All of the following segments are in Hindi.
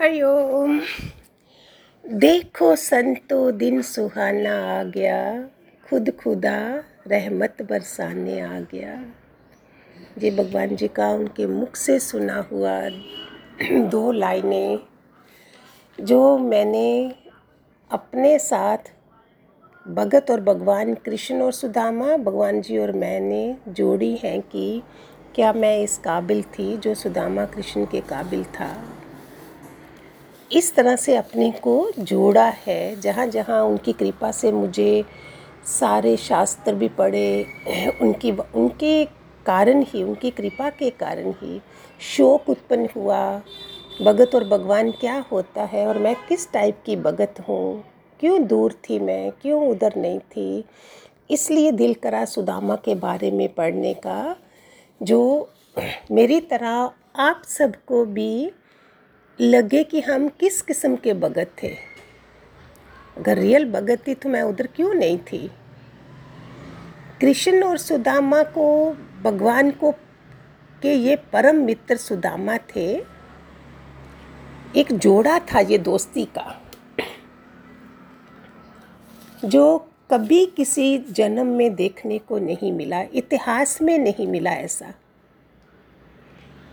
हरिओम देखो संतो दिन सुहाना आ गया, खुद खुदा रहमत बरसाने आ गया। ये भगवान जी का उनके मुख से सुना हुआ दो लाइनें, जो मैंने अपने साथ भगत और भगवान कृष्ण और सुदामा, भगवान जी और मैंने जोड़ी हैं कि क्या मैं इस काबिल थी जो सुदामा कृष्ण के काबिल था। इस तरह से अपने को जोड़ा है। जहाँ जहाँ उनकी कृपा से मुझे सारे शास्त्र भी पढ़े, उनकी उनके कारण ही, उनकी कृपा के कारण ही शोक उत्पन्न हुआ। भगत और भगवान क्या होता है और मैं किस टाइप की भगत हूँ? क्यों दूर थी मैं? क्यों उधर नहीं थी? इसलिए दिल करा सुदामा के बारे में पढ़ने का, जो मेरी तरह आप सबको भी लगे कि हम किस किस्म के भगत थे। अगर रियल भगत थी तो मैं उधर क्यों नहीं थी? कृष्ण और सुदामा को, भगवान को, के ये परम मित्र सुदामा थे, एक जोड़ा था ये दोस्ती का, जो कभी किसी जन्म में देखने को नहीं मिला, इतिहास में नहीं मिला ऐसा।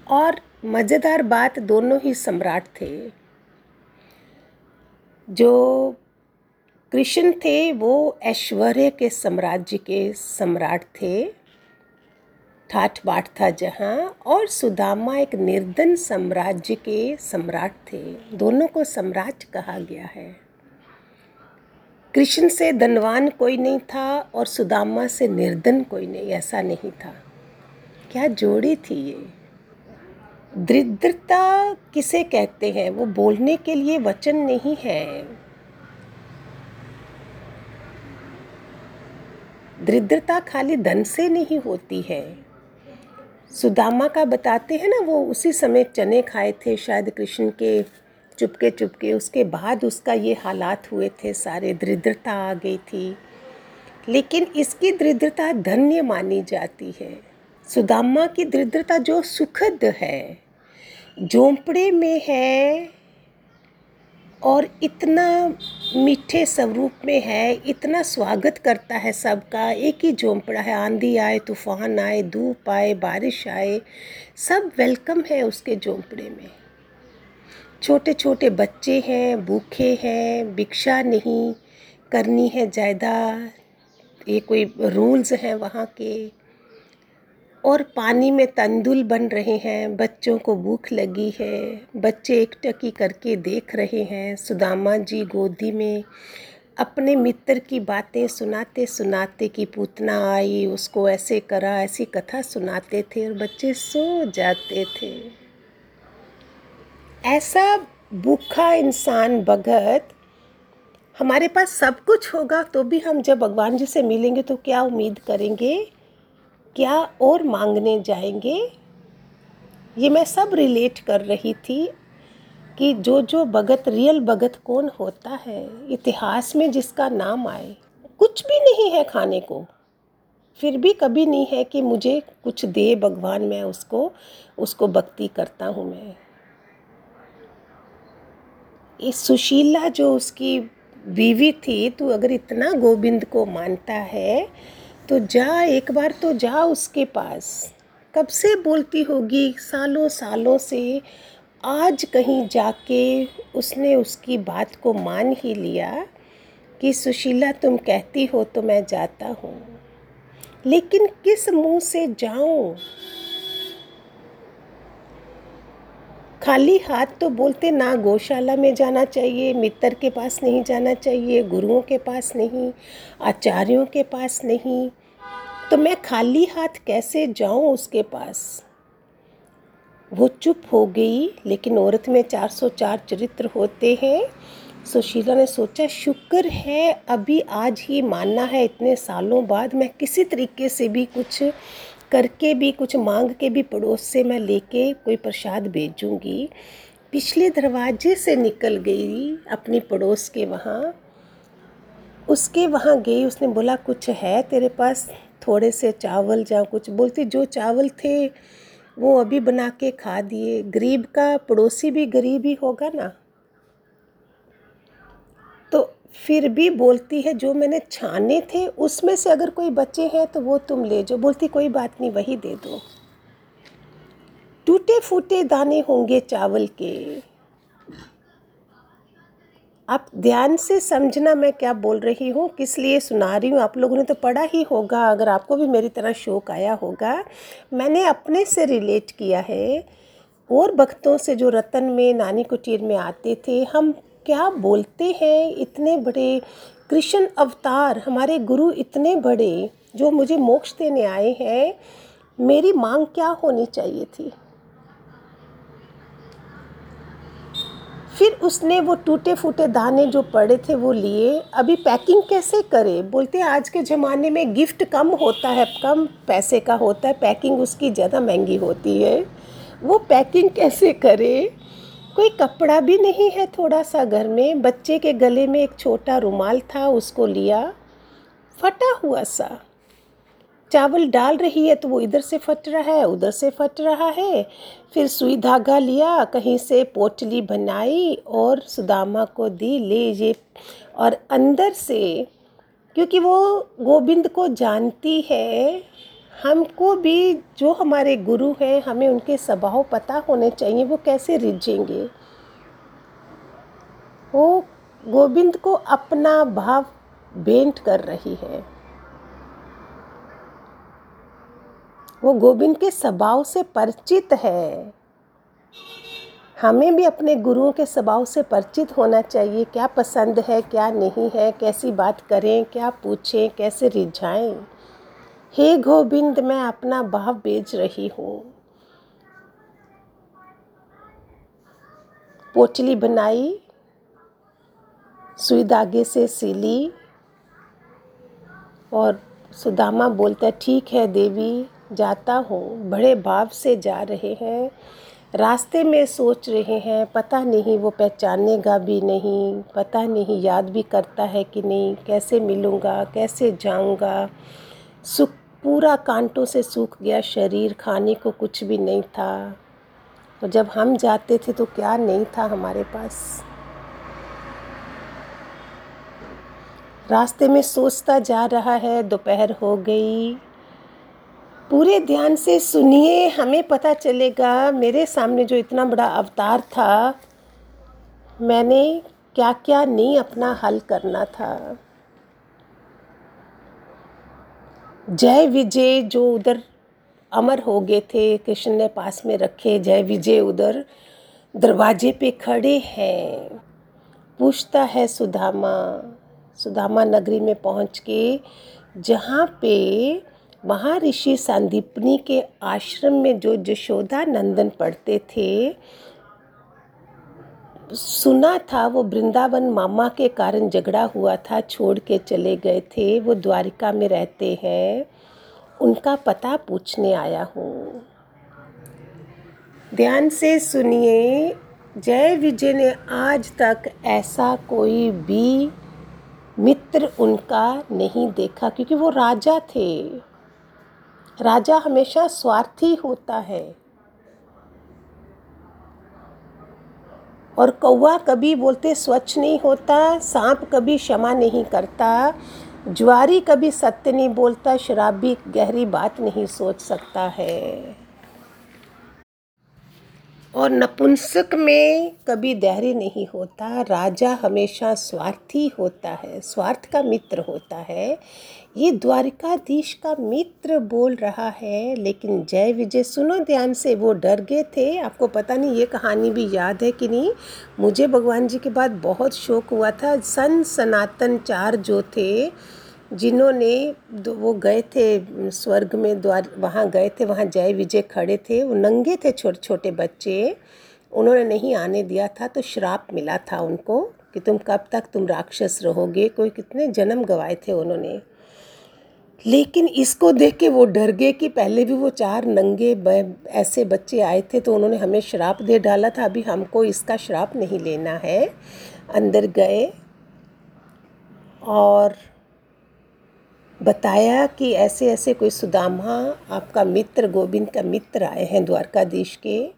और मज़ेदार बात दोनों ही सम्राट थे। जो कृष्ण थे, वो ऐश्वर्य के साम्राज्य के सम्राट थे। ठाठ बाट था जहाँ, और सुदामा एक निर्धन साम्राज्य के सम्राट थे। दोनों को सम्राट कहा गया है। कृष्ण से धनवान कोई नहीं था, और सुदामा से निर्धन कोई नहीं, ऐसा नहीं था। क्या जोड़ी थी ये? दरिद्रता किसे कहते हैं? वो बोलने के लिए वचन नहीं है। दरिद्रता खाली धन से नहीं होती है। सुदामा का बताते हैं ना, वो उसी समय चने खाए थे, शायद कृष्ण के चुपके चुपके, उसके बाद उसका ये हालात हुए थे, सारे दरिद्रता आ गई थी। लेकिन इसकी दरिद्रता धन्य मानी जाती है। सुदामा की दरिद्रता जो सुखद है झोंपड़े में है और इतना मीठे स्वरूप में है, इतना स्वागत करता है सबका। एक ही झोंपड़ा है, आंधी आए, तूफ़ान आए, धूप आए, बारिश आए, सब वेलकम है उसके झोंपड़े में। छोटे छोटे बच्चे हैं, भूखे हैं, भिक्षा नहीं करनी है ज़्यादा। ये कोई रूल्स हैं वहाँ के। और पानी में तंदुल बन रहे हैं। बच्चों को भूख लगी है। बच्चे एक टकी करके देख रहे हैं। सुदामा जी गोदी में अपने मित्र की बातें सुनाते सुनाते कि पूतना आई, उसको ऐसे करा, ऐसी कथा सुनाते थे और बच्चे सो जाते थे। ऐसा भूखा इंसान भगत हमारे पास सब कुछ होगा तो भी हम जब भगवान जी से मिलेंगे तो क्या उम्मीद करेंगे? क्या और मांगने जाएँगे? ये मैं सब रिलेट कर रही थी कि जो जो भगत रियल भगत कौन होता है? इतिहास में जिसका नाम आए। कुछ भी नहीं है खाने को। फिर भी कभी नहीं है कि मुझे कुछ दे भगवान, मैं उसको उसको भक्ति करता हूँ मैं। ये सुशीला जो उसकी बीवी थी तो अगर इतना गोविंद को मानता है तो जा, एक बार तो जा उसके पास। कब से बोलती होगी, सालों सालों से, आज कहीं जाके उसने उसकी बात को मान ही लिया कि सुशीला, तुम कहती हो तो मैं जाता हूँ। लेकिन किस मुँह से जाऊँ? खाली हाथ तो बोलते ना, गौशाला में जाना चाहिए, मित्र के पास नहीं जाना चाहिए, गुरुओं के पास नहीं, आचार्यों के पास नहीं। तो मैं खाली हाथ कैसे जाऊँ उसके पास? वो चुप हो गई, लेकिन औरत में 404 चरित्र होते हैं। सुशीला ने सोचा, शुक्र है, अभी आज ही मानना है, इतने सालों बाद मैं किसी तरीके से भी कुछ करके भी, कुछ मांग के भी पड़ोस से मैं लेके कोई प्रसाद भेजूँगी। पिछले दरवाजे से निकल गई अपनी पड़ोस के वहाँ। उसके वहाँ गई, उसने बोला, कुछ है तेरे पास? थोड़े से चावल या कुछ बोलती, जो चावल थे, वो अभी बना के खा दिए। गरीब का, पड़ोसी भी गरीब ही होगा ना। फिर भी बोलती है, जो मैंने छाने थे, उसमें से अगर कोई बचे हैं तो वो तुम ले जाओ। बोलती, कोई बात नहीं, वही दे दो। टूटे फूटे दाने होंगे चावल के। आप ध्यान से समझना मैं क्या बोल रही हूँ, किस लिए सुना रही हूँ। आप लोगों ने तो पढ़ा ही होगा, अगर आपको भी मेरी तरह शौक आया होगा। मैंने अपने से रिलेट किया है, और भक्तों से जो रतन में, नानी कुटीर में आते थे, हम क्या बोलते हैं इतने बड़े? कृष्ण अवतार, हमारे गुरु इतने बड़े जो मुझे मोक्ष देने आए हैं, मेरी मांग क्या होनी चाहिए थी? फिर उसने वो टूटे फूटे दाने जो पड़े थे वो लिए। अभी पैकिंग कैसे करे? बोलते हैं, आज के ज़माने में गिफ्ट कम होता है, कम पैसे का होता है, पैकिंग उसकी ज़्यादा महँगी होती है। वो पैकिंग कैसे करे? कोई कपड़ा भी नहीं है थोड़ा सा घर में। बच्चे के गले में एक छोटा रुमाल था, उसको लिया। फटा हुआ सा। चावल डाल रही है तो वो इधर से फट रहा है, उधर से फट रहा है। फिर सुई धागा लिया, कहीं से पोटली बनाई और सुदामा को दी, ले ये। और अंदर से, क्योंकि वो गोविंद को जानती है हमको भी जो हमारे गुरु हैं, हमें उनके स्वभाव पता होने चाहिए, वो कैसे रिझेंगे? वो गोविंद को अपना भाव बेंट कर रही है। वो गोविंद के स्वभाव से परिचित है। हमें भी अपने गुरुओं के स्वभाव से परिचित होना चाहिए। क्या पसंद है, क्या नहीं है, कैसी बात करें, क्या पूछें, कैसे रिझाएँ? हे गोविंद, मैं अपना भाव बेच रही हूँ। पोटली बनाई, सुई धागे से सिली और सुदामा बोलता, ठीक है देवी, जाता हूँ। बड़े भाव से जा रहे हैं। रास्ते में सोच रहे हैं। पता नहीं वो पहचानेगा भी नहीं। पता नहीं याद भी करता है कि नहीं। कैसे मिलूँगा? कैसे जाऊँगा? सुख पूरा कांटों से सूख गया शरीर, खाने को कुछ भी नहीं था। और जब हम जाते थे तो क्या नहीं था हमारे पास? रास्ते में सोचता जा रहा है, दोपहर हो गई। पूरे ध्यान से सुनिए, हमें पता चलेगा, मेरे सामने जो इतना बड़ा अवतार था, मैंने क्या क्या नहीं अपना हल करना था। जय विजय जो उधर अमर हो गए थे, कृष्ण ने पास में रखे, जय विजय उधर दरवाजे पे खड़े हैं। पूछता है सुदामा सुदामा नगरी में पहुँच के, जहाँ पे महर्षि संदीपनी के आश्रम में जो जशोदा नंदन पढ़ते थे सुना था वो वृंदावन मामा के कारण झगड़ा हुआ था, छोड़ के चले गए थे, वो द्वारिका में रहते हैं, उनका पता पूछने आया हूँ। ध्यान से सुनिए, जय विजय ने आज तक ऐसा कोई भी मित्र उनका नहीं देखा, क्योंकि वो राजा थे। राजा हमेशा स्वार्थी होता है। और कौवा कभी बोलते, स्वच्छ नहीं होता, सांप कभी क्षमा नहीं करता, ज्वारी कभी सत्य नहीं बोलता, शराबी गहरी बात नहीं सोच सकता है। और नपुंसक में कभी धैर्य नहीं होता। राजा हमेशा स्वार्थी होता है, स्वार्थ का मित्र होता है। ये द्वारिकाधीश का मित्र बोल रहा है, लेकिन जय विजय सुनो ध्यान से, वो डर गए थे। आपको पता नहीं, ये कहानी भी याद है कि नहीं? मुझे भगवान जी के बाद बहुत शौक हुआ था। सन सनातन चार जो थे जिन्होंने वो गए थे, स्वर्ग में द्वार, वहाँ गए थे, वहाँ जय विजय खड़े थे, वो नंगे थे छोटे छोटे बच्चे, उन्होंने नहीं आने दिया था तो श्राप मिला था उनको कि तुम कब तक तुम राक्षस रहोगे, कोई कितने जन्म गवाए थे उन्होंने। लेकिन इसको देख के वो डर गए कि पहले भी वो चार नंगे ऐसे बच्चे आए थे तो उन्होंने हमें श्राप दे डाला था, अभी हमको इसका श्राप नहीं लेना है। अंदर गए और बताया कि ऐसे ऐसे कोई सुदामा आपका मित्र, गोविंद का मित्र आए हैं द्वारकाधीश के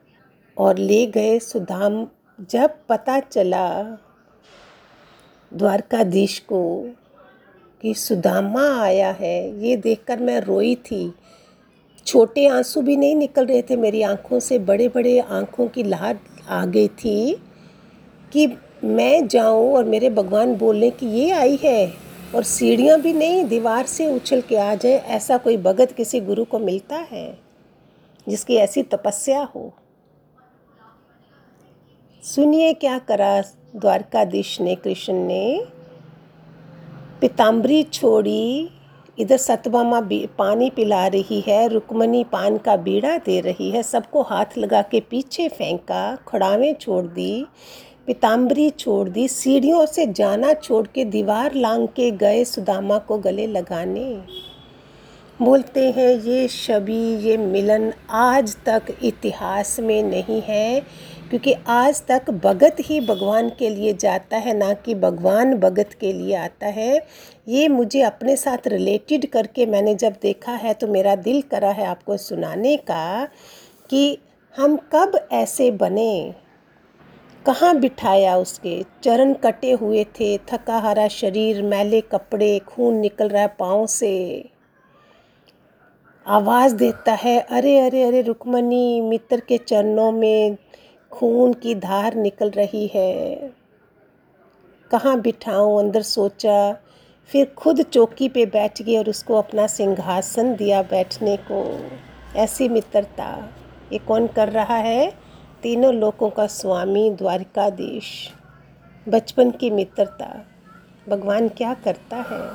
और ले गए सुदाम। जब पता चला द्वारकाधीश को कि सुदामा आया है, ये देखकर मैं रोई थी। छोटे आँसू भी नहीं निकल रहे थे मेरी आँखों से बड़े बड़े आँखों की लहर आ गई थी कि मैं जाऊँ और मेरे भगवान बोलें कि ये आई है। और सीढ़ियाँ भी नहीं, दीवार से उछल के आ जाए, ऐसा कोई भगत किसी गुरु को मिलता है, जिसकी ऐसी तपस्या हो? सुनिए क्या करा द्वारकाधीश ने, कृष्ण ने। पिताम्बरी छोड़ी, इधर सतभामा पानी पिला रही है, रुक्मणी पान का बीड़ा दे रही है, सबको हाथ लगा के पीछे फेंका, खड़ावें छोड़ दी पिताम्बरी छोड़ दी, सीढ़ियों से जाना छोड़ के दीवार लांग के गए सुदामा को गले लगाने। बोलते हैं, ये शबी, ये मिलन आज तक इतिहास में नहीं है, क्योंकि आज तक भगत ही भगवान के लिए जाता है, ना कि भगवान भगत के लिए आता है। ये मुझे अपने साथ रिलेटेड करके मैंने जब देखा है तो मेरा दिल करा है आपको सुनाने का कि हम कब ऐसे बने। कहाँ बिठाया उसके? चरण कटे हुए थे, थका हारा शरीर, मैले कपड़े, खून निकल रहा है पाँव से। आवाज़ देता है, अरे अरे अरे रुक्मणी मित्र के चरणों में खून की धार निकल रही है। कहाँ बिठाऊं? अंदर सोचा, फिर खुद चौकी पे बैठ गई और उसको अपना सिंहासन दिया बैठने को। ऐसी मित्रता, ये कौन कर रहा है? तीनों लोकों का स्वामी, द्वारिकाधीश। बचपन की मित्रता, भगवान क्या करता है?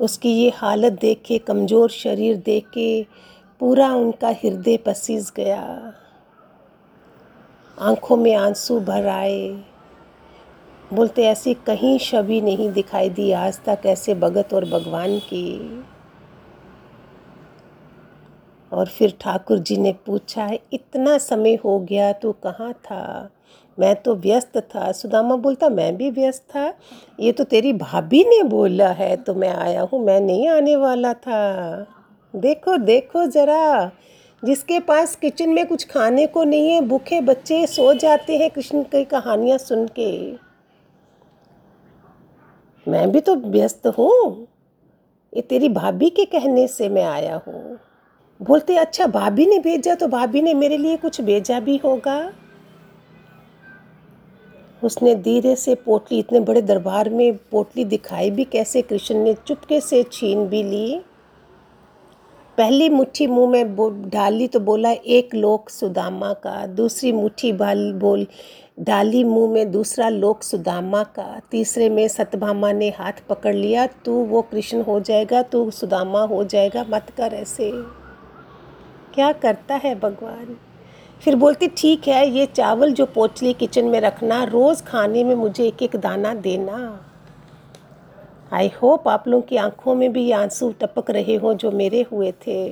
उसकी ये हालत देख के, कमज़ोर शरीर देख के, पूरा उनका हृदय पसीज गया। आँखों में आँसू भर आए। बोलते, ऐसी कहीं छवि नहीं दिखाई दी आज तक ऐसे भगत और भगवान की। और फिर ठाकुर जी ने पूछा है इतना समय हो गया, तू कहाँ था? मैं तो व्यस्त था। सुदामा बोलता, मैं भी व्यस्त था। ये तो तेरी भाभी ने बोला है तो मैं आया हूँ, मैं नहीं आने वाला था। देखो देखो ज़रा, जिसके पास किचन में कुछ खाने को नहीं है, भूखे बच्चे सो जाते हैं कृष्ण की कहानियाँ सुन के। मैं भी तो व्यस्त हूँ। ये तेरी भाभी के कहने से मैं आया हूँ। बोलते अच्छा भाभी ने भेजा तो भाभी ने मेरे लिए कुछ भेजा भी होगा। उसने धीरे से पोटली, इतने बड़े दरबार में पोटली दिखाई भी कैसे? कृष्ण ने चुपके से छीन भी ली। पहली मुट्ठी मुँह में डाली तो बोला, एक लोक सुदामा का। दूसरी मुट्ठी बाल बोल, डाली मुँह में, दूसरा लोक सुदामा का। तीसरे में सतभामा ने हाथ पकड़ लिया, तू वो कृष्ण हो जाएगा, तू सुदामा हो जाएगा, मत कर ऐसे। क्या करता है भगवान? फिर बोलती, ठीक है, ये चावल जो पोचली किचन में रखना, रोज़ खाने में मुझे एक एक दाना देना। आई होप आप लोगों की आँखों में भी आँसू टपक रहे हों जो मेरे हुए थे।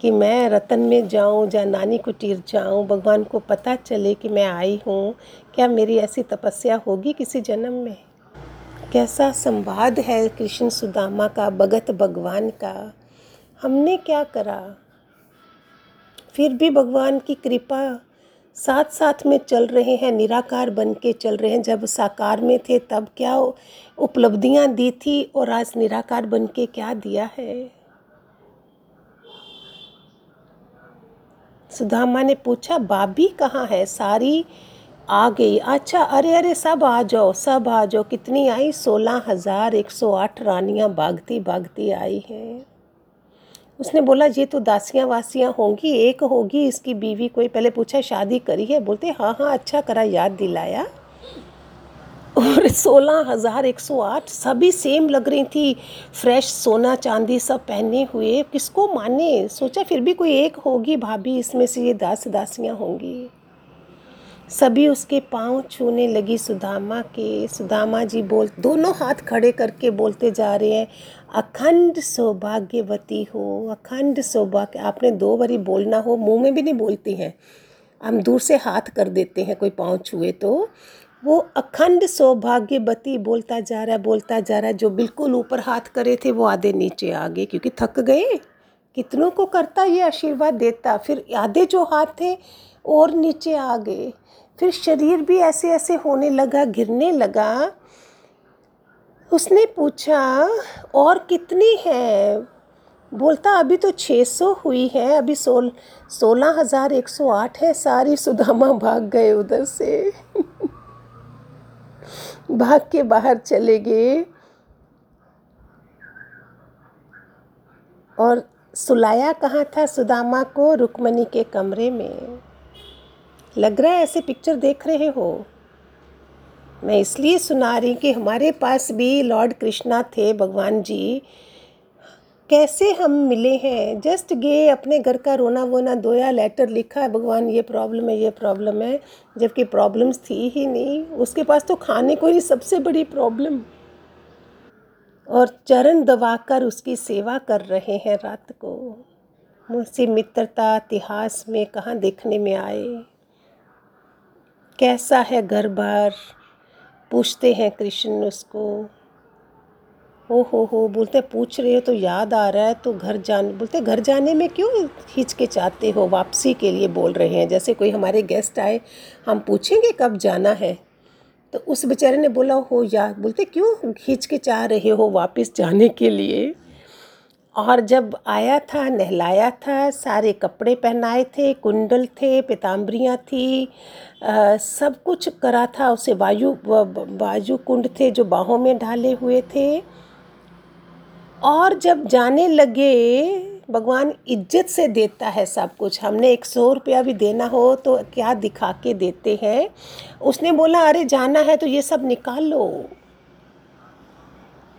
कि मैं रतन में जाऊँ या नानी कुटीर जाऊँ, भगवान को पता चले कि मैं आई हूँ। क्या मेरी ऐसी तपस्या होगी किसी जन्म में? कैसा संवाद है कृष्ण सुदामा का, भगत भगवान का? हमने क्या करा? फिर भी भगवान की कृपा साथ साथ में चल रहे हैं, निराकार बन के चल रहे हैं। जब साकार में थे, तब क्या उपलब्धियाँ दी थी और आज निराकार बन के क्या दिया है? सुदामा ने पूछा बाबी कहाँ है? सारी आ गई। अच्छा अरे अरे, सब आ जाओ, सब आ जाओ। कितनी आई? सोलह हज़ार एक सौ आठ रानियाँ भागती भागती आई हैं। उसने बोला, ये तो दासियाँ वासियाँ होंगी, एक होगी, इसकी बीवी कोई पहले पूछा, शादी करी है? बोलते हाँ हाँ अच्छा करा, याद दिलाया। और सोलह हज़ार एक सौ आठ, सभी सेम लग रही थी। फ्रेश सोना, चांदी सब पहने हुए। किसको माने? सोचा, फिर भी कोई एक होगी भाभी, इसमें से ये दास दासियाँ होंगी। सभी उसके पाँव छूने लगी सुदामा के। सुदामा जी बोल, दोनों हाथ खड़े करके बोलते जा रहे हैं अखंड सौभाग्यवती हो, अखंड सौभाग्य, आपने दो बारी बोलना हो, मुँह में भी नहीं बोलती हैं। हम दूर से हाथ कर देते हैं, कोई पाँव छुए तो। वो अखंड सौभाग्यवती बोलता जा रहा है बोलता जा रहा है जो बिल्कुल ऊपर हाथ करे थे, वो आधे नीचे आ गए, क्योंकि थक गए। कितनों को करता ये आशीर्वाद देता, फिर आधे जो हाथ थे, और नीचे आ गए। फिर शरीर भी ऐसे ऐसे होने लगा, गिरने लगा उसने पूछा, और कितनी है? बोलता, अभी तो 600 हुई है, अभी सोल, सोलह हज़ार एक सौ आठ है, सारी सुदामा भाग गए उधर से। भाग के बाहर चले गए। और सुलाया कहाँ था सुदामा को रुक्मणी के कमरे में? लग रहा है ऐसे पिक्चर देख रहे हो। मैं इसलिए सुना रही कि हमारे पास भी लॉर्ड कृष्णा थे, भगवान जी। कैसे हम मिले हैं? जस्ट गए, अपने घर का रोना वोना धोया लेटर लिखा है भगवान, ये प्रॉब्लम है, ये प्रॉब्लम है। जबकि प्रॉब्लम्स थी ही नहीं। उसके पास तो खाने को ही सबसे बड़ी प्रॉब्लम और चरण दबाकर उसकी सेवा कर रहे हैं रात को। मुझसे मित्रता इतिहास में कहाँ देखने में आए? कैसा है घर बार पूछते हैं कृष्ण उसको, ओ हो हो, बोलते पूछ रहे हो तो याद आ रहा है तो घर जान बोलते घर जाने में क्यों हिचकिचाते हो, वापसी के लिए बोल रहे हैं? जैसे कोई हमारे गेस्ट आए, हम पूछेंगे कब जाना है? तो उस बेचारे ने बोला हो, या, बोलते क्यों हिचकिचा रहे हो वापस जाने के लिए? और जब आया था नहलाया था सारे कपड़े पहनाए थे कुंडल थे पिताम्बरियाँ थी आ, सब कुछ करा था। उसे वायु वायु कुंड थे जो बाहों में ढाले हुए थे। और जब जाने लगे भगवान इज़्ज़त से देता है सब कुछ। हमने एक सौ रुपया भी देना हो तो क्या दिखा के देते हैं? उसने बोला अरे जाना है तो ये सब निकाल। लो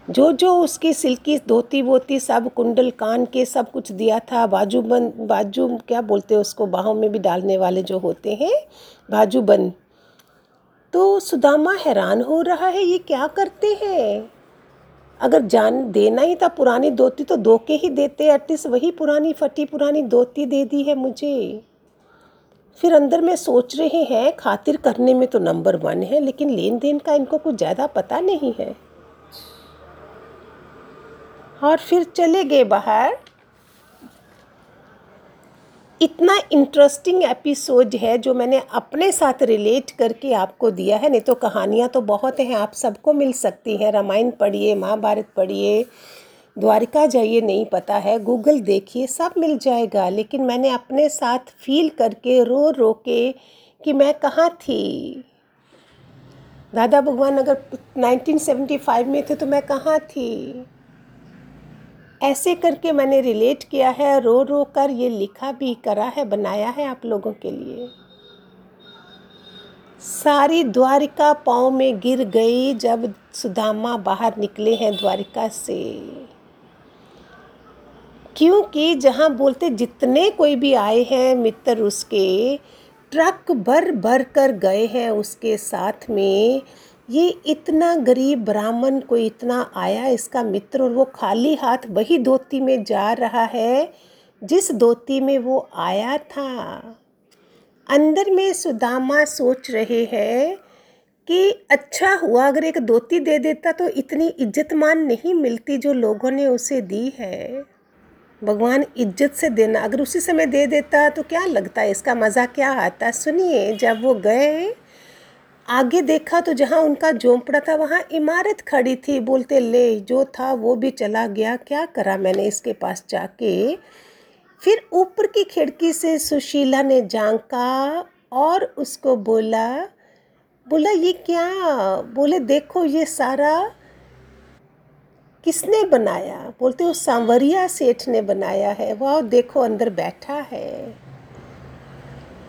जो जो उसकी सिल्की धोती वोती सब कुंडल कान के सब कुछ दिया था, बाजू बाजूबंद बाजू क्या बोलते हैं उसको, बाहों में भी डालने वाले जो होते हैं, बाजू बाजूबंद तो सुदामा हैरान हो रहा है, ये क्या करते हैं? अगर जान देना ही था, पुरानी धोती तो दो के ही देते एटलीस्ट वही पुरानी फटी पुरानी धोती दे दी है मुझे। फिर अंदर में सोच रहे हैं, खातिर करने में तो नंबर वन है, लेकिन लेन देन का इनको कुछ ज़्यादा पता नहीं है। और फिर चले गए बाहर। इतना इंटरेस्टिंग एपिसोड है जो मैंने अपने साथ रिलेट करके आपको दिया है। नहीं तो कहानियाँ तो बहुत हैं, आप सबको मिल सकती हैं। रामायण पढ़िए, महाभारत पढ़िए, द्वारिका जाइए, नहीं पता है। गूगल देखिए, सब मिल जाएगा। लेकिन मैंने अपने साथ फील करके, रो रो के कि मैं कहाँ थी? दादा भगवान, अगर 1975 में थे तो मैं कहाँ थी? ऐसे करके मैंने रिलेट किया है, रो रो कर ये लिखा भी करा है, बनाया है आप लोगों के लिए। सारी द्वारिका पाँव में गिर गई जब सुदामा बाहर निकले हैं द्वारिका से। क्योंकि जहाँ बोलते जितने कोई भी आए हैं मित्र उसके, ट्रक भर भर कर गए हैं उसके साथ में ये इतना गरीब ब्राह्मण को इतना आया इसका मित्र और वो खाली हाथ वही धोती में जा रहा है, जिस धोती में वो आया था। अंदर में सुदामा सोच रहे हैं कि अच्छा हुआ, अगर एक धोती दे देता तो इतनी इज्जतमान नहीं मिलती जो लोगों ने उसे दी है। भगवान इज़्ज़त से देना, अगर उसी समय दे देता तो क्या लगता है, इसका मज़ा क्या आता? सुनिए, जब वो गए आगे देखा तो जहाँ उनका झोंपड़ा था, वहाँ इमारत खड़ी थी। बोलते, ले, जो था वो भी चला गया। क्या करा मैंने इसके पास जाके? फिर ऊपर की खिड़की से सुशीला ने झांका और उसको बोला बोला, ये क्या? बोले, देखो, ये सारा किसने बनाया? बोलते, वो सांवरिया सेठ ने बनाया है। वाह, देखो, अंदर बैठा है।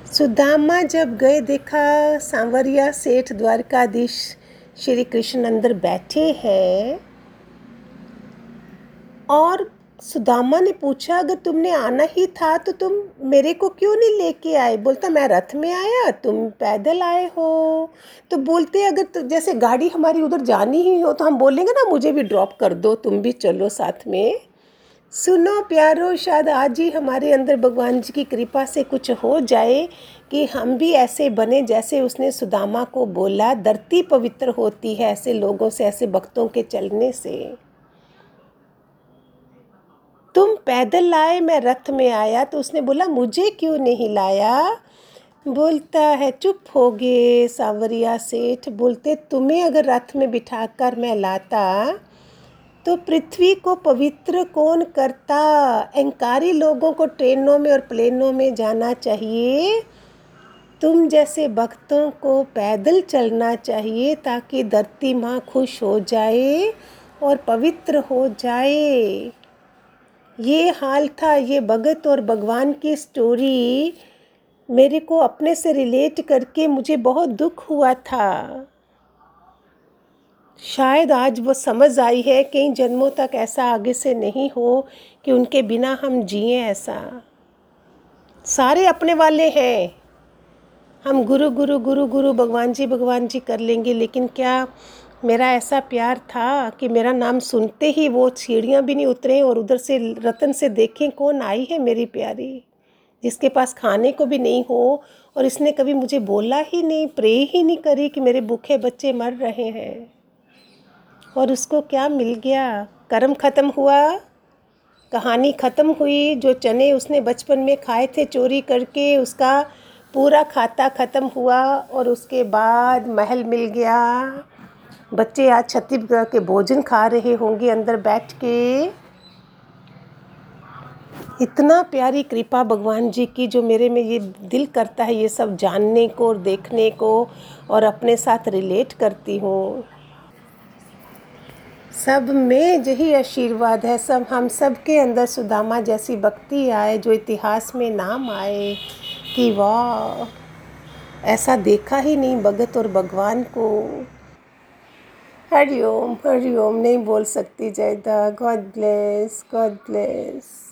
सुदामा जब गए देखा, सांवरिया सेठ द्वारकाधीश श्री कृष्ण अंदर बैठे हैं। और सुदामा ने पूछा, अगर तुमने आना ही था तो तुम मेरे को क्यों नहीं लेके आए? बोलता, मैं रथ में आया, तुम पैदल आए हो। तो बोलते, अगर तो जैसे गाड़ी हमारी उधर जानी ही हो तो हम बोलेंगे ना, मुझे भी ड्रॉप कर दो, तुम भी चलो साथ में। सुनो प्यारो, शायद आज ही हमारे अंदर भगवान जी की कृपा से कुछ हो जाए कि हम भी ऐसे बने जैसे उसने सुदामा को बोला, धरती पवित्र होती है ऐसे लोगों से, ऐसे भक्तों के चलने से। तुम पैदल लाए, मैं रथ में आया तो उसने बोला, मुझे क्यों नहीं लाया? बोलता है, चुप हो गए, सांवरिया सेठ, बोलते, तुम्हें अगर रथ में बिठाकर मैं लाता तो पृथ्वी को पवित्र कौन करता? अहंकारी लोगों को ट्रेनों में और प्लेनों में जाना चाहिए। तुम जैसे भक्तों को पैदल चलना चाहिए ताकि धरती माँ खुश हो जाए और पवित्र हो जाए। ये हाल था, ये भगत और भगवान की स्टोरी मेरे को अपने से रिलेट करके मुझे बहुत दुख हुआ था। शायद आज वो समझ आई है कई जन्मों तक ऐसा आगे से नहीं हो कि उनके बिना हम जिए ऐसा। सारे अपने वाले हैं। हम गुरु गुरु गुरु गुरु, भगवान जी भगवान जी कर लेंगे, लेकिन क्या मेरा ऐसा प्यार था कि मेरा नाम सुनते ही वो सीढ़ियाँ भी नहीं उतरें और उधर से रतन से देखें कौन आई है मेरी प्यारी, जिसके पास खाने को भी नहीं हो और इसने कभी मुझे बोला ही नहीं, प्रे ही नहीं करी कि मेरे भूखे बच्चे मर रहे हैं। और उसको क्या मिल गया? कर्म ख़त्म हुआ। कहानी ख़त्म हुई। जो चने उसने बचपन में खाए थे चोरी करके, उसका पूरा खाता ख़त्म हुआ और उसके बाद महल मिल गया। बच्चे आज छत्तीसगढ़ के भोजन खा रहे होंगे अंदर बैठ के। इतना प्यारी कृपा भगवान जी की जो मेरे में ये दिल करता है, ये सब जानने को और देखने को और अपने साथ रिलेट करती हूँ। सब में यही आशीर्वाद है। सब, हम सब के अंदर सुदामा जैसी भक्ति आए, जो इतिहास में नाम आए कि वाह, ऐसा देखा ही नहीं भगत और भगवान को। हरिओम हरिओम, नहीं बोल सकती जयदा। God bless God bless